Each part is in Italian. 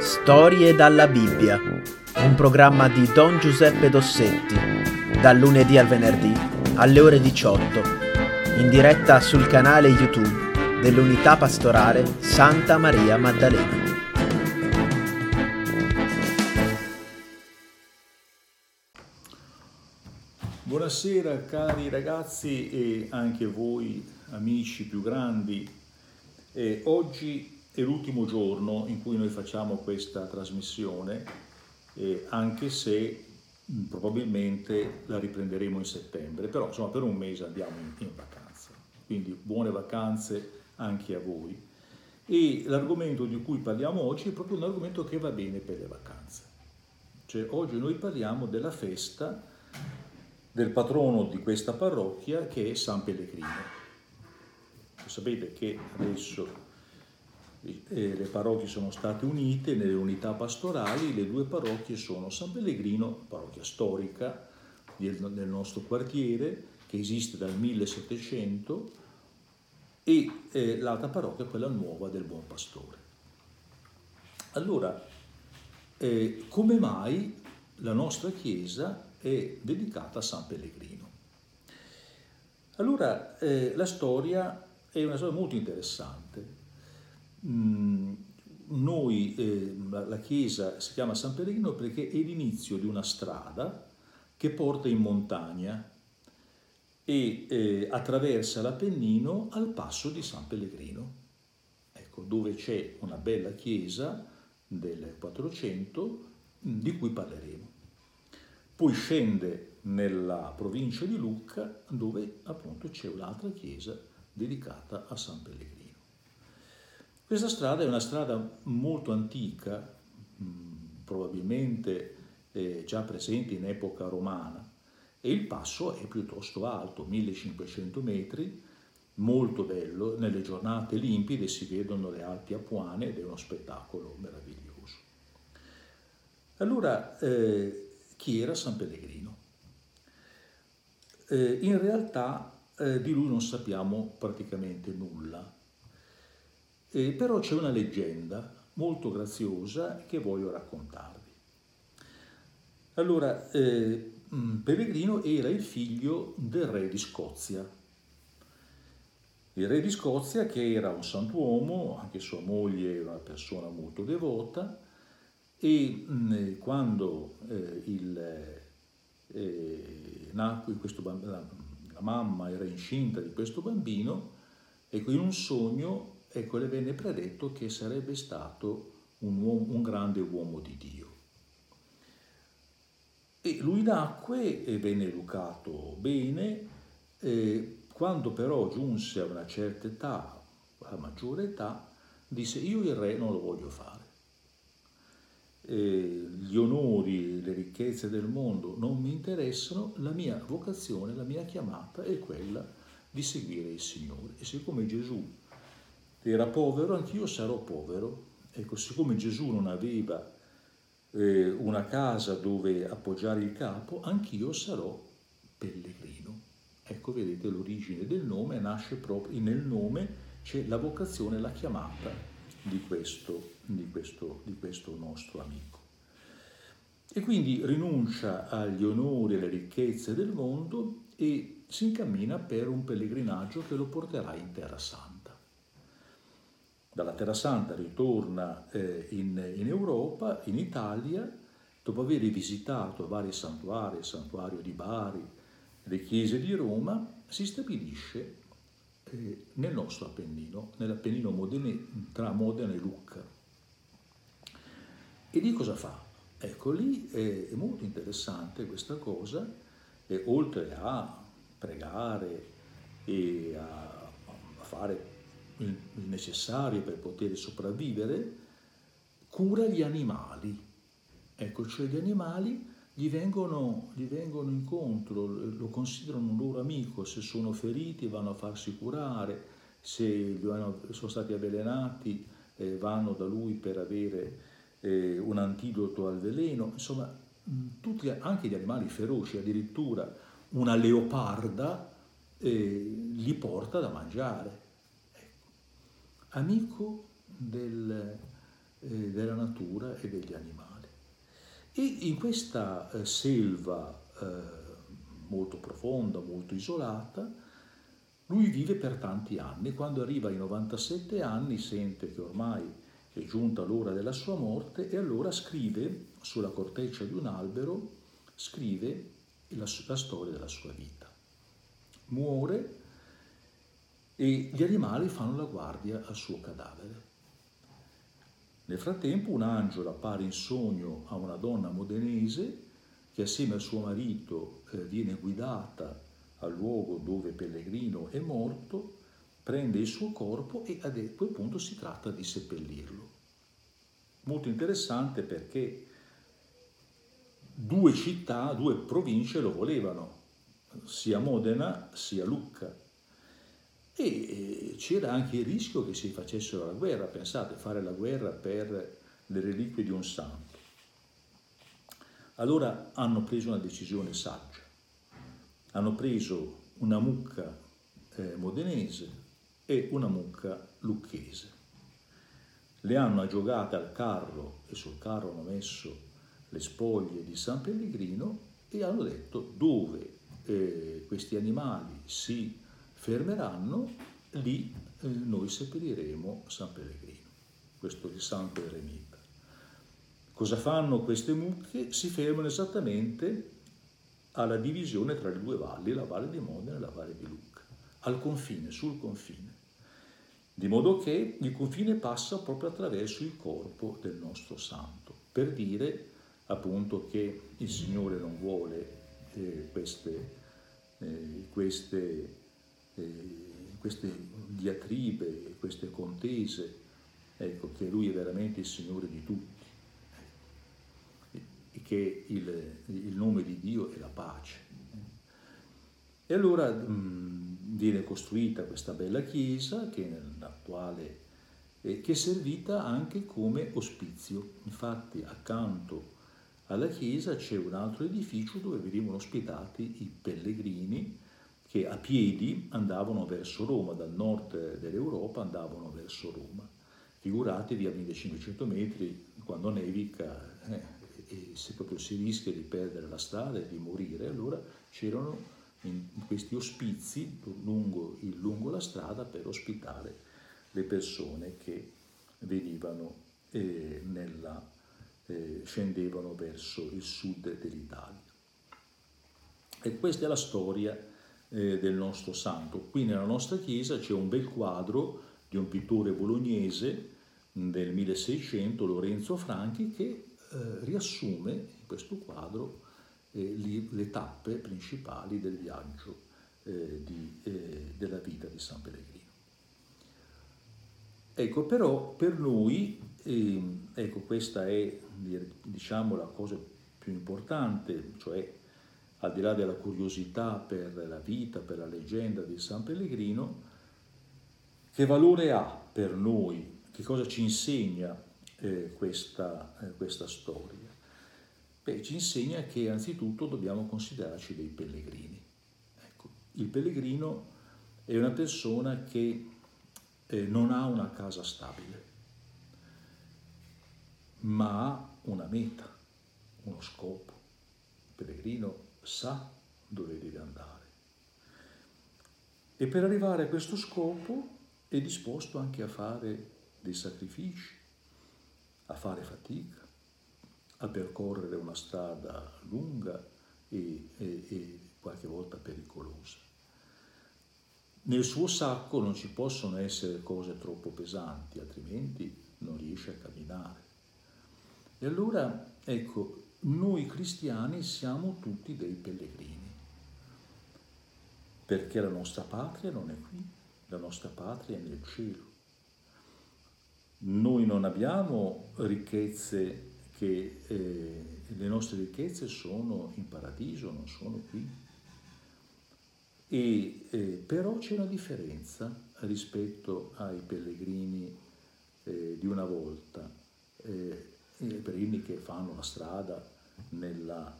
Storie dalla Bibbia, un programma di Don Giuseppe Dossetti, dal lunedì al venerdì alle ore 18, in diretta sul canale YouTube dell'Unità Pastorale Santa Maria Maddalena. Buonasera cari ragazzi e anche voi amici più grandi. Eh, oggi è l'ultimo giorno in cui noi facciamo questa trasmissione, eh, anche se mh, probabilmente la riprenderemo in settembre, però insomma per un mese andiamo in, in vacanza. Quindi buone vacanze anche a voi. E l'argomento di cui parliamo oggi è proprio un argomento che va bene per le vacanze. Cioè oggi noi parliamo della festa del patrono di questa parrocchia che è San Pellegrino. Sapete che adesso le parrocchie sono state unite nelle unità pastorali, le due parrocchie sono San Pellegrino, parrocchia storica del nostro quartiere, che esiste dal 1700, e eh, l'altra parrocchia, quella nuova del Buon Pastore. Allora, eh, come mai la nostra chiesa è dedicata a San Pellegrino? Allora, eh, la storia è una storia molto interessante noi, eh, la chiesa si chiama San Pellegrino perché è l'inizio di una strada che porta in montagna e eh, attraversa l'Appennino al passo di San Pellegrino, ecco, dove c'è una bella chiesa del 400 mm, di cui parleremo. Poi scende nella provincia di Lucca dove appunto c'è un'altra chiesa dedicata a San Pellegrino. Questa strada è una strada molto antica, probabilmente eh, già presente in epoca romana, e il passo è piuttosto alto, 1500 metri, molto bello, nelle giornate limpide si vedono le Alpi Apuane ed è uno spettacolo meraviglioso. Allora, eh, chi era San Pellegrino? Eh, in realtà eh, di lui non sappiamo praticamente nulla. Eh, però c'è una leggenda molto graziosa che voglio raccontarvi. Allora, eh, mm, Pellegrino era il figlio del re di Scozia. Il re di Scozia, che era un santuomo, anche sua moglie era una persona molto devota, e mh, mm, quando eh, il, eh, nacque questo bambino, la, la mamma era incinta di questo bambino, ecco, in un sogno ecco, le venne predetto che sarebbe stato un, uomo, un grande uomo di Dio. E lui nacque e venne educato bene, quando però giunse a una certa età, a maggiore età, disse io il re non lo voglio fare. Eh, gli onori, le ricchezze del mondo non mi interessano, la mia vocazione, la mia chiamata è quella di seguire il Signore. E siccome Gesù era povero, anch'io sarò povero. Ecco, siccome Gesù non aveva eh, una casa dove appoggiare il capo, anch'io sarò pellegrino. Ecco, vedete l'origine del nome, nasce proprio nel nome, c'è la vocazione, la chiamata di questo, di questo, di questo nostro amico. E quindi rinuncia agli onori e alle ricchezze del mondo e si incammina per un pellegrinaggio che lo porterà in Terra Santa dalla Terra Santa ritorna eh, in, in, Europa, in Italia, dopo aver visitato vari santuari, il santuario di Bari, le chiese di Roma, si stabilisce eh, nel nostro Appennino, nell'Appennino Modene, tra Modena e Lucca. E di cosa fa? Ecco, lì è molto interessante questa cosa, e oltre a pregare e a fare il necessario per poter sopravvivere, cura gli animali. Ecco, cioè gli animali gli vengono, gli vengono incontro, lo considerano un loro amico, se sono feriti vanno a farsi curare, se sono stati avvelenati eh, vanno da lui per avere eh, un antidoto al veleno, insomma tutti, anche gli animali feroci, addirittura una leoparda eh, gli porta da mangiare amico del, eh, della natura e degli animali. E in questa eh, selva eh, molto profonda, molto isolata, lui vive per tanti anni. Quando arriva ai 97 anni sente che ormai è giunta l'ora della sua morte e allora scrive sulla corteccia di un albero, scrive la, la storia della sua vita. Muore e gli animali fanno la guardia al suo cadavere. Nel frattempo un angelo appare in sogno a una donna modenese che assieme al suo marito eh, viene guidata al luogo dove Pellegrino è morto, prende il suo corpo e a quel punto si tratta di seppellirlo. Molto interessante perché due città, due province lo volevano, sia Modena sia Lucca. E eh, c'era anche il rischio che si facessero la guerra, pensate, fare la guerra per le reliquie di un santo. Allora hanno preso una decisione saggia. Hanno preso una mucca eh, modenese e una mucca lucchese. Le hanno aggiogate al carro e sul carro hanno messo le spoglie di San Pellegrino e hanno detto dove eh, questi animali si fermeranno, lì eh, noi seppelliremo San Pellegrino, questo di Santo Eremita. Cosa fanno queste mucche? Si fermano esattamente alla divisione tra le due valli, la valle di Modena e la valle di Lucca, al confine, sul confine. Di modo che il confine passa proprio attraverso il corpo del nostro santo, per dire appunto che il Signore non vuole eh, queste, eh, queste, eh, queste diatribe, queste contese, ecco che Lui è veramente il Signore di tutti che il, il nome di Dio è la pace. E allora mh, viene costruita questa bella chiesa che nell'attuale eh, che è servita anche come ospizio. Infatti accanto alla chiesa c'è un altro edificio dove venivano ospitati i pellegrini che a piedi andavano verso Roma, dal nord dell'Europa andavano verso Roma. Figuratevi a 1500 metri quando nevica, eh, e se proprio si rischia di perdere la strada e di morire, allora c'erano questi ospizi lungo, lungo, la strada per ospitare le persone che venivano eh, nella, eh, scendevano verso il sud dell'Italia. E questa è la storia eh, del nostro santo. Qui nella nostra chiesa c'è un bel quadro di un pittore bolognese del 1600, Lorenzo Franchi, che eh, riassume in questo quadro eh, le tappe principali del viaggio eh, di, eh, della vita di San Pellegrino. Ecco, però per noi, ehm, ecco, questa è diciamo la cosa più importante, cioè al di là della curiosità per la vita, per la leggenda di San Pellegrino, che valore ha per noi, che cosa ci insegna eh, questa, eh, questa, storia? Beh, ci insegna che anzitutto dobbiamo considerarci dei pellegrini. Ecco, il pellegrino è una persona che eh, non ha una casa stabile, ma ha una meta, uno scopo. Il pellegrino sa dove deve andare. E per arrivare a questo scopo è disposto anche a fare dei sacrifici, a fare fatica, a percorrere una strada lunga e, e, e qualche volta pericolosa. Nel suo sacco non ci possono essere cose troppo pesanti, altrimenti non riesce a camminare. E allora, ecco, noi cristiani siamo tutti dei pellegrini, perché la nostra patria non è qui, la nostra patria è nel cielo. Noi non abbiamo ricchezze che eh, le nostre ricchezze sono in paradiso, non sono qui. E, eh, però c'è una differenza rispetto ai pellegrini eh, di una volta, eh, i pellegrini che fanno la strada nella,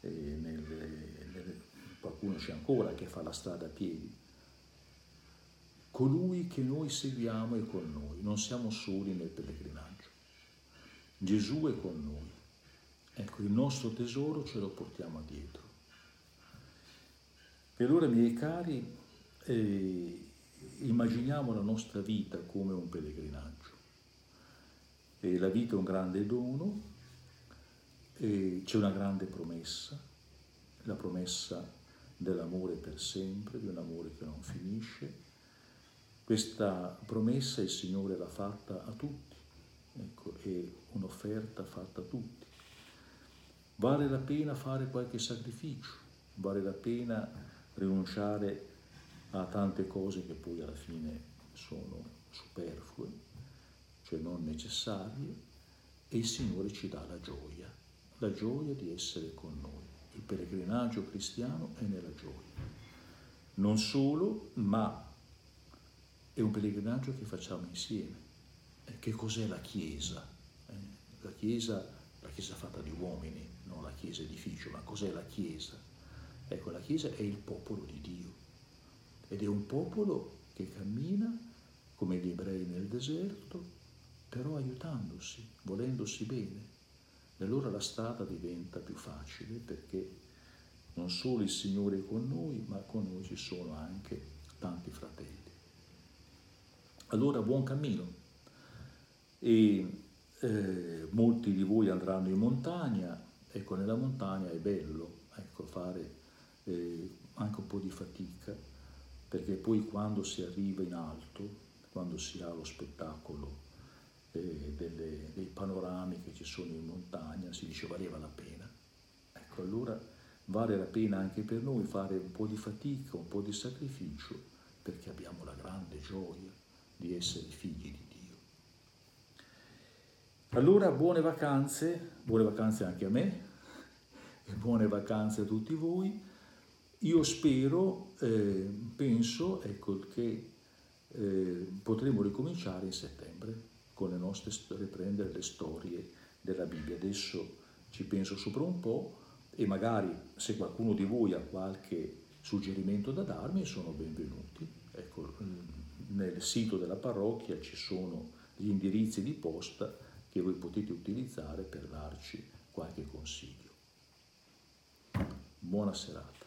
eh, nelle, nelle, qualcuno c'è ancora che fa la strada a piedi, colui che noi seguiamo è con noi, non siamo soli nel pellegrinaggio. Gesù è con noi. Ecco, il nostro tesoro ce lo portiamo dietro. E allora, miei cari, eh, immaginiamo la nostra vita come un pellegrinaggio. E la vita è un grande dono, c'è una grande promessa, la promessa dell'amore per sempre, di un amore che non finisce. Questa promessa il Signore l'ha fatta a tutti, ecco, è un'offerta fatta a tutti. Vale la pena fare qualche sacrificio, vale la pena rinunciare a tante cose che poi alla fine sono superflue, cioè non necessarie, e il Signore ci dà la gioia, la gioia di essere con noi. Il pellegrinaggio cristiano è nella gioia. Non solo, ma è un pellegrinaggio che facciamo insieme. Che cos'è la Chiesa? Eh, la Chiesa la Chiesa fatta di uomini, non la Chiesa edificio, ma cos'è la Chiesa? Ecco, la Chiesa è il popolo di Dio ed è un popolo che cammina come gli ebrei nel deserto, però aiutandosi, volendosi bene. E allora la strada diventa più facile perché non solo il Signore è con noi, ma con noi ci sono anche tanti fratelli. Allora buon cammino. E eh, molti di voi andranno in montagna, ecco nella montagna è bello ecco, fare eh, anche un po' di fatica, perché poi quando si arriva in alto, quando si ha lo spettacolo eh, delle, dei panorami che ci sono in montagna, si dice valeva la pena. Ecco, allora vale la pena anche per noi fare un po' di fatica, un po' di sacrificio, perché abbiamo la grande gioia di essere figli di Dio. Allora buone vacanze, buone vacanze anche a me e buone vacanze a tutti voi. Io spero, eh, penso, ecco, che eh, potremo ricominciare in settembre con le nostre, riprendere le storie della Bibbia. Adesso ci penso sopra un po' e magari se qualcuno di voi ha qualche suggerimento da darmi sono benvenuti. Ecco, nel sito della parrocchia ci sono gli indirizzi di posta che voi potete utilizzare per darci qualche consiglio. Buona serata.